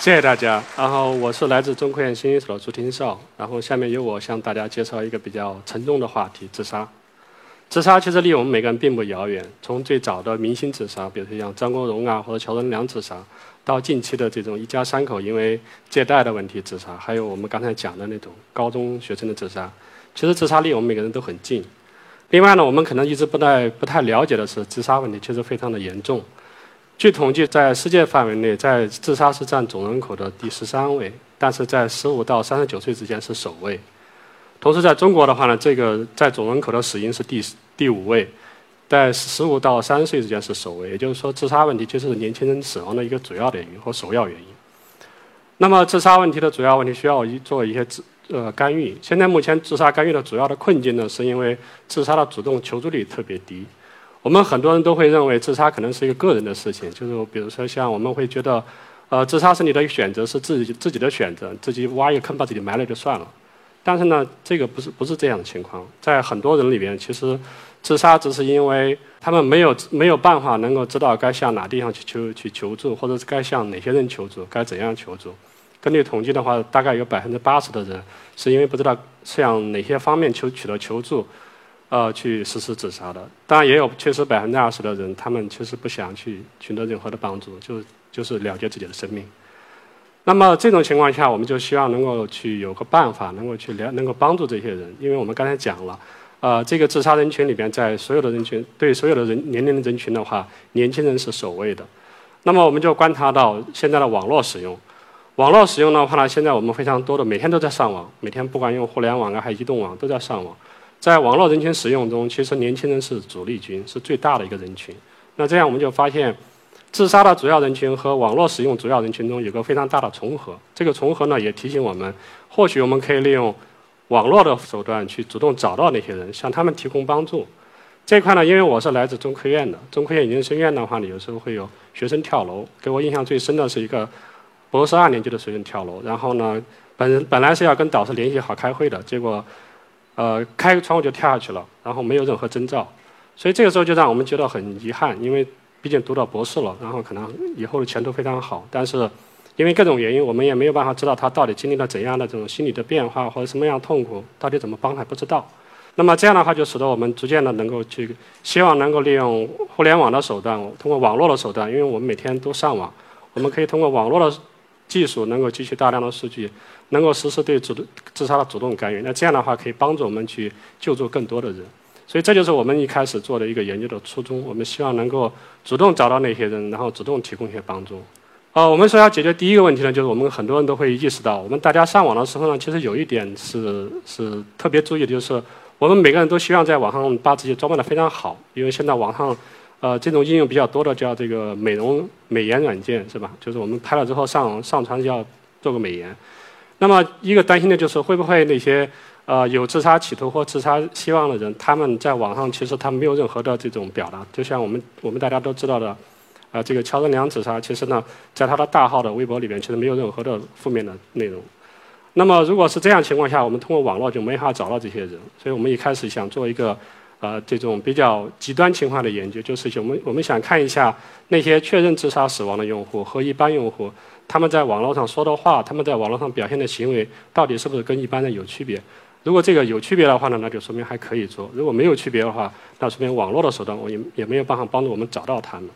谢谢大家。然后我是来自中科院新一所的朱廷少。然后下面由我向大家介绍一个比较沉重的话题——自杀。自杀其实离我们每个人并不遥远。从最早的明星自杀，比如说像张国荣啊或者乔任梁自杀，到近期的这种一家三口因为借贷的问题自杀，还有我们刚才讲的那种高中学生的自杀，其实自杀离我们每个人都很近。另外呢，我们可能一直不太不太了解的是，自杀问题其实非常的严重。据统计，在世界范围内，在自杀是占总人口的第十三位，但是在十五到三十九岁之间是首位。同时，在中国的话呢，这个在总人口的死因是第第五位，在十五到三十岁之间是首位。也就是说，自杀问题其实是年轻人死亡的一个主要的原因和首要原因。那么，自杀问题的主要问题需要一做一些自呃干预。现在目前自杀干预的主要的困境呢，是因为自杀的主动求助率特别低。我们很多人都会认为自杀可能是一个个人的事情，就是比如说像我们会觉得，呃，自杀是你的选择，是自己自己的选择，自己挖一个坑把自己埋了就算了。但是呢，这个不是不是这样的情况，在很多人里边，其实自杀只是因为他们没有没有办法能够知道该向哪地方去求去求助，或者是该向哪些人求助，该怎样求助。根据统计的话，大概有百分之八十的人是因为不知道向哪些方面求取得求助。呃，去实施自杀的，当然也有确实百分之二十的人，他们确实不想去寻得任何的帮助，就就是了结自己的生命。那么这种情况下，我们就希望能够去有个办法，能够去了，能够帮助这些人，因为我们刚才讲了，呃，这个自杀人群里边，在所有的人群，对所有的人年龄的人群的话，年轻人是首位的。那么我们就观察到现在的网络使用，网络使用的话呢，现在我们非常多的每天都在上网，每天不管用互联网啊，还是移动网，都在上网。在网络人群使用中，其实年轻人是主力军，是最大的一个人群。那这样我们就发现，自杀的主要人群和网络使用主要人群中有个非常大的重合。这个重合呢，也提醒我们，或许我们可以利用网络的手段去主动找到那些人，向他们提供帮助。这块呢，因为我是来自中科院的，中科院研究生院的话呢，有时候会有学生跳楼。给我印象最深的是一个博士二年级的学生跳楼，然后呢，本本来是要跟导师联系好开会的，结果。呃，开个窗户就跳下去了，然后没有任何征兆，所以这个时候就让我们觉得很遗憾，因为毕竟读到博士了，然后可能以后的前途非常好，但是因为各种原因，我们也没有办法知道他到底经历了怎样的这种心理的变化或者什么样痛苦，到底怎么帮他不知道。那么这样的话，就使得我们逐渐的能够去希望能够利用互联网的手段，通过网络的手段，因为我们每天都上网，我们可以通过网络的。技术能够汲取大量的数据，能够实施对主动自杀的主动干预。那这样的话，可以帮助我们去救助更多的人。所以这就是我们一开始做的一个研究的初衷。我们希望能够主动找到那些人，然后主动提供一些帮助。呃，我们说要解决第一个问题呢，就是我们很多人都会意识到，我们大家上网的时候呢，其实有一点是是特别注意的，就是我们每个人都希望在网上把自己装扮的非常好，因为现在网上。呃，这种应用比较多的叫这个美容美颜软件是吧？就是我们拍了之后上上传要做个美颜。那么一个担心的就是会不会那些呃有自杀企图或自杀希望的人，他们在网上其实他没有任何的这种表达。就像我们我们大家都知道的，啊，这个乔任梁自杀，其实呢，在他的大号的微博里面，其实没有任何的负面的内容。那么如果是这样情况下，我们通过网络就没法找到这些人。所以我们一开始想做一个。呃，这种比较极端情况的研究，就是我们我们想看一下那些确认自杀死亡的用户和一般用户，他们在网络上说的话，他们在网络上表现的行为，到底是不是跟一般人有区别？如果这个有区别的话呢，那就说明还可以做；如果没有区别的话，那说明网络的手段我也也没有办法帮助我们找到他们。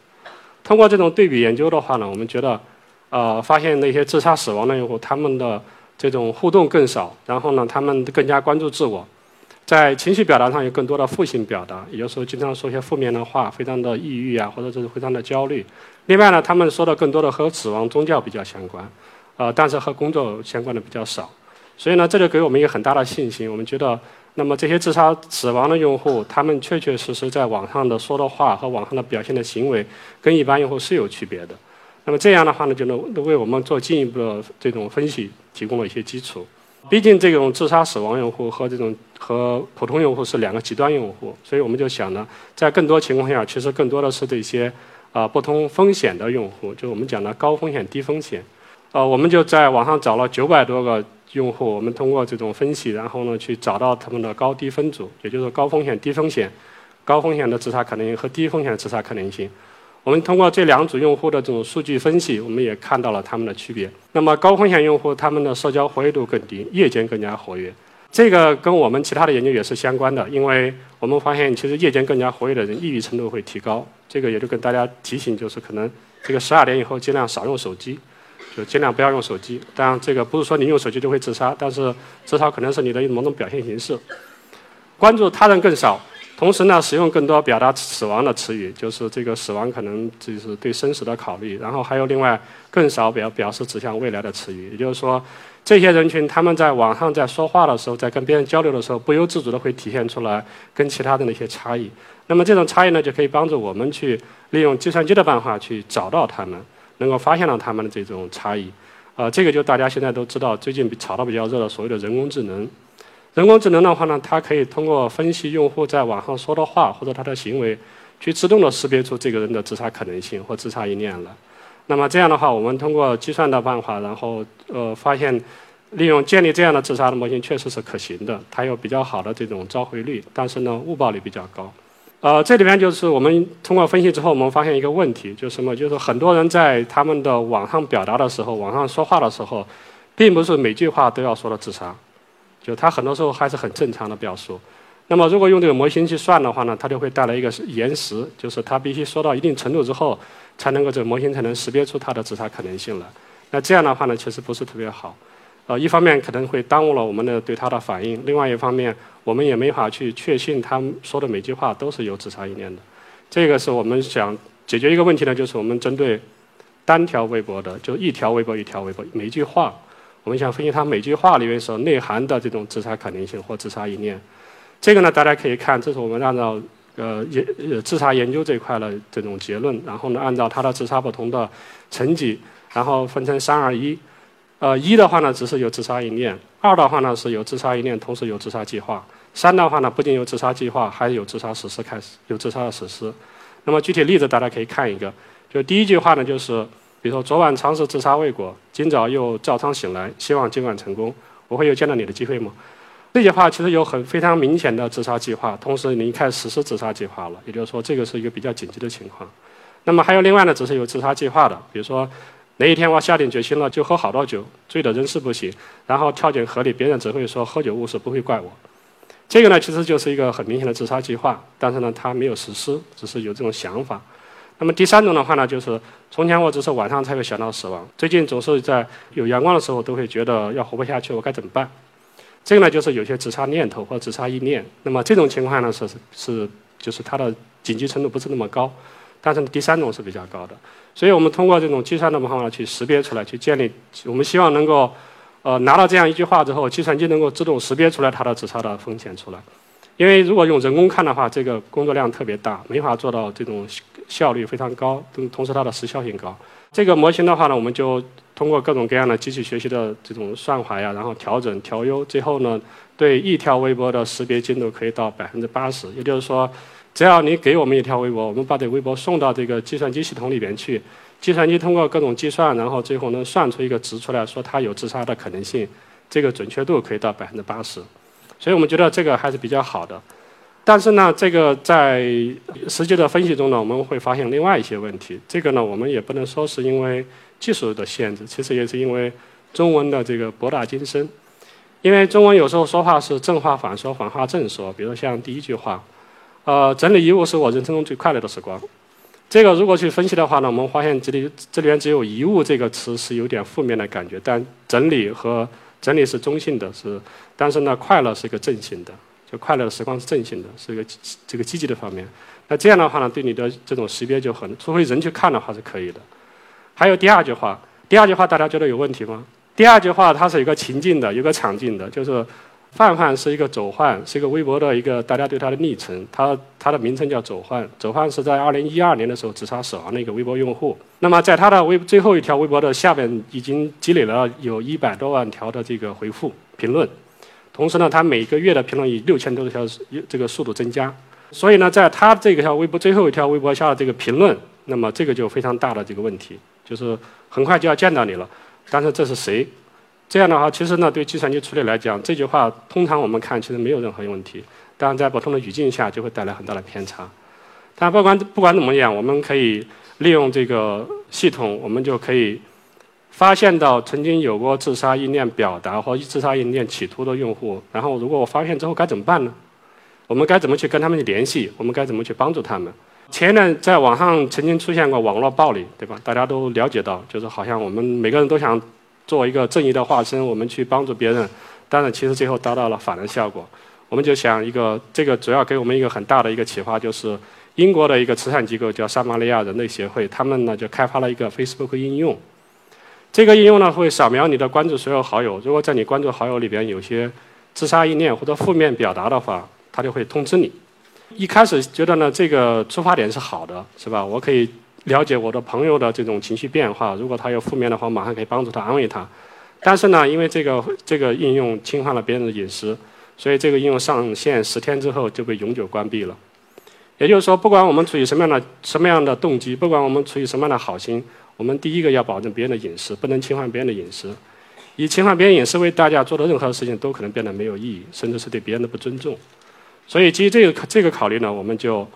通过这种对比研究的话呢，我们觉得，呃，发现那些自杀死亡的用户，他们的这种互动更少，然后呢，他们更加关注自我。在情绪表达上有更多的负性表达，有时候经常说些负面的话，非常的抑郁啊，或者就是非常的焦虑。另外呢，他们说的更多的和死亡宗教比较相关，呃，但是和工作相关的比较少。所以呢，这就给我们一个很大的信心。我们觉得，那么这些自杀死亡的用户，他们确确实实在网上的说的话和网上的表现的行为，跟一般用户是有区别的。那么这样的话呢，就能为我们做进一步的这种分析提供了一些基础。毕竟这种自杀死亡用户和这种和普通用户是两个极端用户，所以我们就想呢，在更多情况下，其实更多的是这些啊不同风险的用户，就我们讲的高风险低风险。呃，我们就在网上找了九百多个用户，我们通过这种分析，然后呢去找到他们的高低分组，也就是高风险低风险，高风险的自杀可能性和低风险的自杀可能性。我们通过这两组用户的这种数据分析，我们也看到了他们的区别。那么高风险用户他们的社交活跃度更低，夜间更加活跃。这个跟我们其他的研究也是相关的，因为我们发现其实夜间更加活跃的人，抑郁程度会提高。这个也就跟大家提醒，就是可能这个十二点以后尽量少用手机，就尽量不要用手机。当然，这个不是说你用手机就会自杀，但是至少可能是你的某种表现形式。关注他人更少。同时呢，使用更多表达死亡的词语，就是这个死亡可能就是对生死的考虑。然后还有另外更少表表示指向未来的词语。也就是说，这些人群他们在网上在说话的时候，在跟别人交流的时候，不由自主的会体现出来跟其他的那些差异。那么这种差异呢，就可以帮助我们去利用计算机的办法去找到他们，能够发现到他们的这种差异。呃，这个就大家现在都知道，最近炒得比较热的所谓的人工智能。人工智能的话呢，它可以通过分析用户在网上说的话或者他的行为，去自动的识别出这个人的自杀可能性或自杀意念了。那么这样的话，我们通过计算的办法，然后呃发现，利用建立这样的自杀的模型确实是可行的，它有比较好的这种召回率，但是呢误报率比较高。呃，这里边就是我们通过分析之后，我们发现一个问题，就是什么？就是很多人在他们的网上表达的时候，网上说话的时候，并不是每句话都要说的自杀。就它很多时候还是很正常的表述，那么如果用这个模型去算的话呢，它就会带来一个延时，就是它必须说到一定程度之后，才能够这个模型才能识别出它的自杀可能性了。那这样的话呢，其实不是特别好。呃，一方面可能会耽误了我们的对它的反应，另外一方面我们也没法去确信他说的每句话都是有自杀意念的。这个是我们想解决一个问题呢，就是我们针对单条微博的，就一条微博一条微博每一句话。我们想分析他每句话里面所内涵的这种自杀可能性或自杀意念，这个呢，大家可以看，这是我们按照呃研呃自杀研究这块的这种结论，然后呢，按照他的自杀不同的层级，然后分成三二一，呃一的话呢，只是有自杀意念；二的话呢，是有自杀意念，同时有自杀计划；三的话呢，不仅有自杀计划，还有自杀实施开始，有自杀的实施。那么具体例子大家可以看一个，就第一句话呢，就是。比如说，昨晚尝试自杀未果，今早又照常醒来，希望今晚成功。我会有见到你的机会吗？这句话其实有很非常明显的自杀计划，同时你开始实施自杀计划了。也就是说，这个是一个比较紧急的情况。那么还有另外呢，只是有自杀计划的，比如说哪一天我下定决心了，就喝好多酒，醉得人事不省，然后跳进河里，别人只会说喝酒误事，不会怪我。这个呢，其实就是一个很明显的自杀计划，但是呢，他没有实施，只是有这种想法。那么第三种的话呢，就是从前我只是晚上才会想到死亡，最近总是在有阳光的时候都会觉得要活不下去，我该怎么办？这个呢，就是有些自杀念头或者自杀意念。那么这种情况呢，是是就是它的紧急程度不是那么高，但是第三种是比较高的。所以我们通过这种计算的方法去识别出来，去建立，我们希望能够呃拿到这样一句话之后，计算机能够自动识别出来它的自杀的风险出来。因为如果用人工看的话，这个工作量特别大，没法做到这种。效率非常高，同同时它的时效性高。这个模型的话呢，我们就通过各种各样的机器学习的这种算法呀，然后调整调优，最后呢，对一条微博的识别精度可以到百分之八十。也就是说，只要你给我们一条微博，我们把这微博送到这个计算机系统里边去，计算机通过各种计算，然后最后能算出一个值出来，说它有自杀的可能性，这个准确度可以到百分之八十。所以我们觉得这个还是比较好的。但是呢，这个在实际的分析中呢，我们会发现另外一些问题。这个呢，我们也不能说是因为技术的限制，其实也是因为中文的这个博大精深。因为中文有时候说话是正话反说，反话正说。比如像第一句话，呃，整理遗物是我人生中最快乐的时光。这个如果去分析的话呢，我们发现这里这里边只有遗物这个词是有点负面的感觉，但整理和整理是中性的，是，但是呢，快乐是一个正性的。快乐的时光是正性的，是一个这个积极的方面。那这样的话呢，对你的这种识别就很，除非人去看的话是可以的。还有第二句话，第二句话大家觉得有问题吗？第二句话它是一个情境的，有个场景的，就是范范是一个走患，是一个微博的一个大家对他的昵称，他他的名称叫走患，走患是在二零一二年的时候自杀死亡的一个微博用户。那么在他的微最后一条微博的下边已经积累了有一百多万条的这个回复。评论。同时呢，他每个月的评论以六千多条这个速度增加，所以呢，在他这个条微博最后一条微博下的这个评论，那么这个就非常大的这个问题，就是很快就要见到你了，但是这是谁？这样的话，其实呢，对计算机处理来讲，这句话通常我们看其实没有任何问题，当然在不同的语境下就会带来很大的偏差。但不管不管怎么样，我们可以利用这个系统，我们就可以。发现到曾经有过自杀意念表达或自杀意念企图的用户，然后如果我发现之后该怎么办呢？我们该怎么去跟他们联系？我们该怎么去帮助他们？前一段在网上曾经出现过网络暴力，对吧？大家都了解到，就是好像我们每个人都想做一个正义的化身，我们去帮助别人，但是其实最后达到了反的效果。我们就想一个，这个主要给我们一个很大的一个启发，就是英国的一个慈善机构叫撒玛利亚人类协会，他们呢就开发了一个 Facebook 应用。这个应用呢会扫描你的关注所有好友，如果在你关注好友里边有些自杀意念或者负面表达的话，它就会通知你。一开始觉得呢这个出发点是好的，是吧？我可以了解我的朋友的这种情绪变化，如果他有负面的话，马上可以帮助他安慰他。但是呢，因为这个这个应用侵犯了别人的隐私，所以这个应用上线十天之后就被永久关闭了。也就是说，不管我们出于什么样的什么样的动机，不管我们出于什么样的好心。我们第一个要保证别人的隐私，不能侵犯别人的隐私。以侵犯别人隐私为代价做的任何事情，都可能变得没有意义，甚至是对别人的不尊重。所以基于这个这个考虑呢，我们就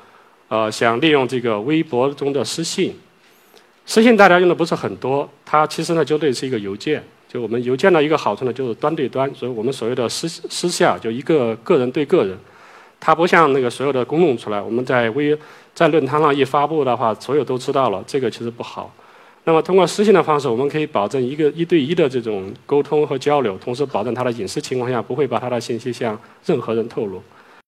呃想利用这个微博中的私信。私信大家用的不是很多，它其实呢就类似一个邮件。就我们邮件的一个好处呢，就是端对端，所以我们所谓的私私下就一个个人对个人，它不像那个所有的公弄出来。我们在微在论坛上一发布的话，所有都知道了，这个其实不好。那么通过私信的方式，我们可以保证一个一对一的这种沟通和交流，同时保证他的隐私情况下不会把他的信息向任何人透露。